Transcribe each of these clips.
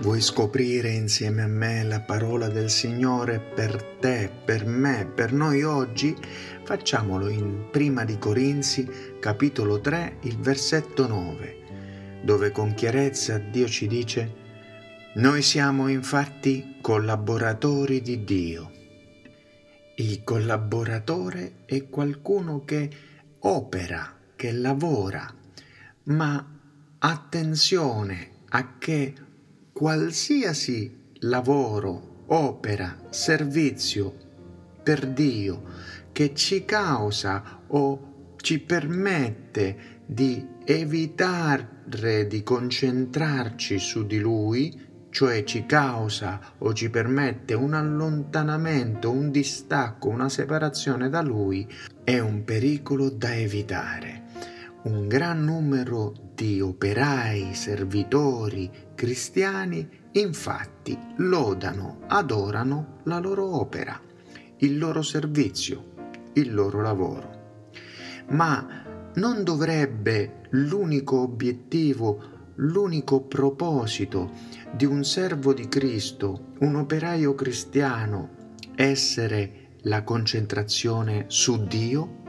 Vuoi scoprire insieme a me la parola del Signore per te, per me, per noi oggi? Facciamolo in Prima di Corinzi, capitolo 3, il versetto 9, dove con chiarezza Dio ci dice noi siamo infatti collaboratori di Dio. Il collaboratore è qualcuno che opera, che lavora, ma attenzione a che qualsiasi lavoro, opera, servizio per Dio che ci causa o ci permette di evitare di concentrarci su di Lui, cioè ci causa o ci permette un allontanamento, un distacco, una separazione da Lui, è un pericolo da evitare. Un gran numero di operai, servitori, cristiani, infatti, lodano, adorano la loro opera, il loro servizio, il loro lavoro. Ma non dovrebbe l'unico obiettivo l'unico proposito di un servo di Cristo, un operaio cristiano, essere la concentrazione su Dio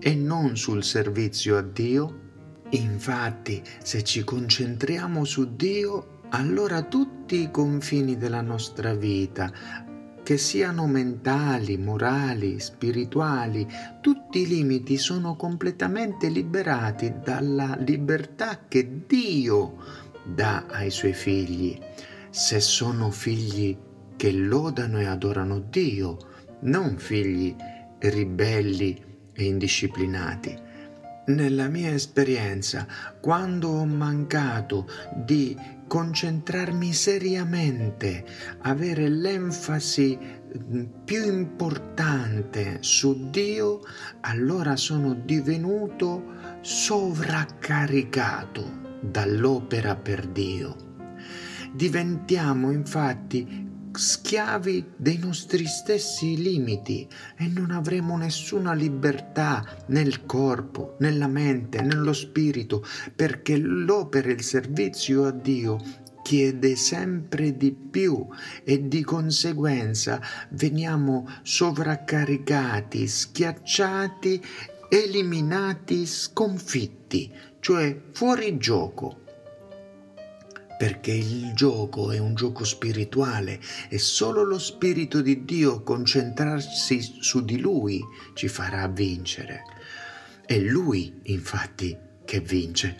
e non sul servizio a Dio? Infatti, se ci concentriamo su Dio, allora tutti i confini della nostra vita, che siano mentali, morali, spirituali, tutti i limiti sono completamente liberati dalla libertà che Dio dà ai suoi figli. Se sono figli che lodano e adorano Dio, non figli ribelli e indisciplinati. Nella mia esperienza, quando ho mancato di concentrarmi seriamente, avere l'enfasi mm, più importante su Dio, allora sono divenuto sovraccaricato dall'opera per Dio. Diventiamo infatti schiavi dei nostri stessi limiti e non avremo nessuna libertà nel corpo, nella mente, nello spirito, perché l'opera e il servizio a Dio chiede sempre di più e di conseguenza veniamo sovraccaricati, schiacciati, eliminati, sconfitti, cioè fuori gioco perché il gioco è un gioco spirituale e solo lo Spirito di Dio concentrarsi su di Lui ci farà vincere. È Lui, infatti, che vince.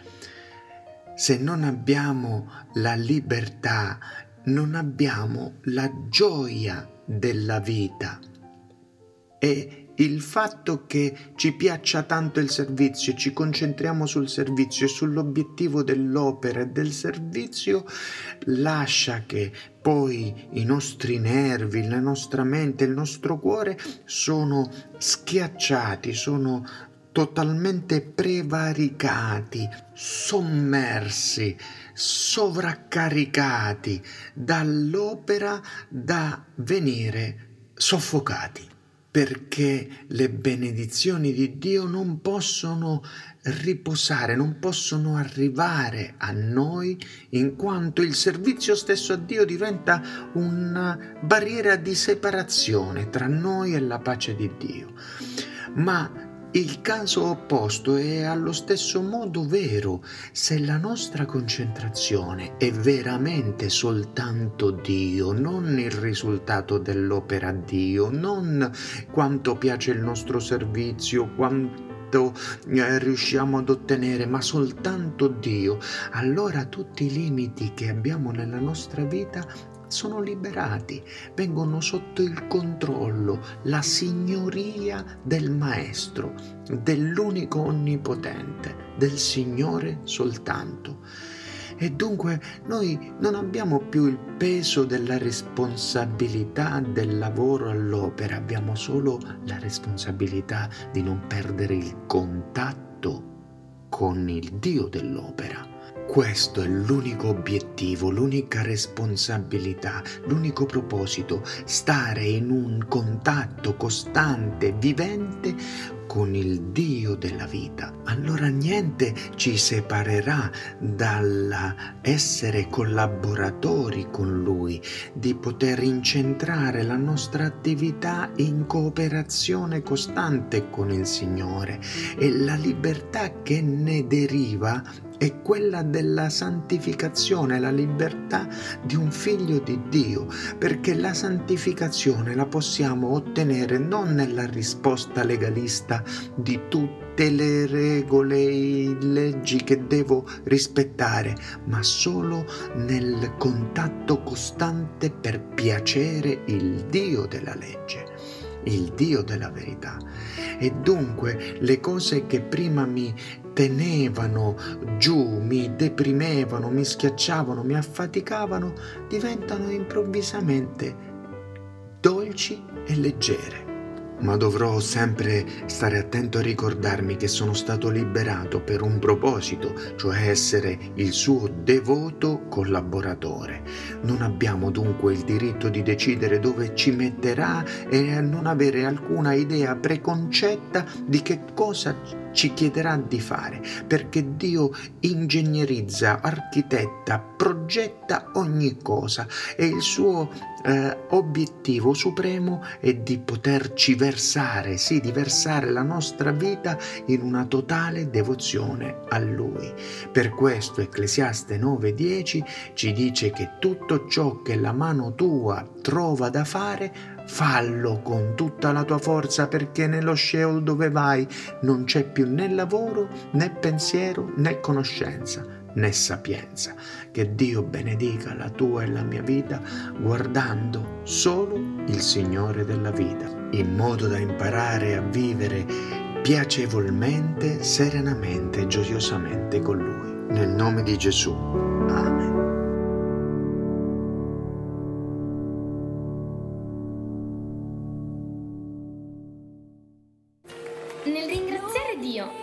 Se non abbiamo la libertà, non abbiamo la gioia della vita. E il fatto che ci piaccia tanto il servizio, ci concentriamo sul servizio e sull'obiettivo dell'opera e del servizio, lascia che poi i nostri nervi, la nostra mente, il nostro cuore sono schiacciati, sono totalmente prevaricati, sommersi, sovraccaricati dall'opera da venire soffocati perché le benedizioni di Dio non possono riposare, non possono arrivare a noi in quanto il servizio stesso a Dio diventa una barriera di separazione tra noi e la pace di Dio. Ma il caso opposto è allo stesso modo vero. Se la nostra concentrazione è veramente soltanto Dio, non il risultato dell'opera Dio, non quanto piace il nostro servizio, quanto eh, riusciamo ad ottenere, ma soltanto Dio, allora tutti i limiti che abbiamo nella nostra vita sono liberati, vengono sotto il controllo, la signoria del Maestro, dell'unico onnipotente, del Signore soltanto. E dunque noi non abbiamo più il peso della responsabilità del lavoro all'opera, abbiamo solo la responsabilità di non perdere il contatto con il Dio dell'opera. Questo è l'unico obiettivo, l'unica responsabilità, l'unico proposito, stare in un contatto costante, vivente con il Dio della vita. Allora niente ci separerà dall'essere collaboratori con Lui, di poter incentrare la nostra attività in cooperazione costante con il Signore e la libertà che ne deriva è quella della santificazione, la libertà di un figlio di Dio, perché la santificazione la possiamo ottenere non nella risposta legalista di tutte le regole e leggi che devo rispettare, ma solo nel contatto costante per piacere il Dio della legge il Dio della verità. E dunque le cose che prima mi tenevano giù, mi deprimevano, mi schiacciavano, mi affaticavano, diventano improvvisamente dolci e leggere ma dovrò sempre stare attento a ricordarmi che sono stato liberato per un proposito, cioè essere il suo devoto collaboratore. Non abbiamo dunque il diritto di decidere dove ci metterà e non avere alcuna idea preconcetta di che cosa ci chiederà di fare, perché Dio ingegnerizza, architetta, progetta ogni cosa e il suo eh, obiettivo supremo è di poterci versare, sì, di versare la nostra vita in una totale devozione a Lui. Per questo Ecclesiaste 9:10 ci dice che tutto ciò che la mano tua trova da fare, fallo con tutta la tua forza perché nello Sheol dove vai non c'è più né lavoro, né pensiero, né conoscenza, né sapienza. Che Dio benedica la tua e la mia vita guardando solo il Signore della vita, in modo da imparare a vivere piacevolmente, serenamente e gioiosamente con Lui. Nel nome di Gesù.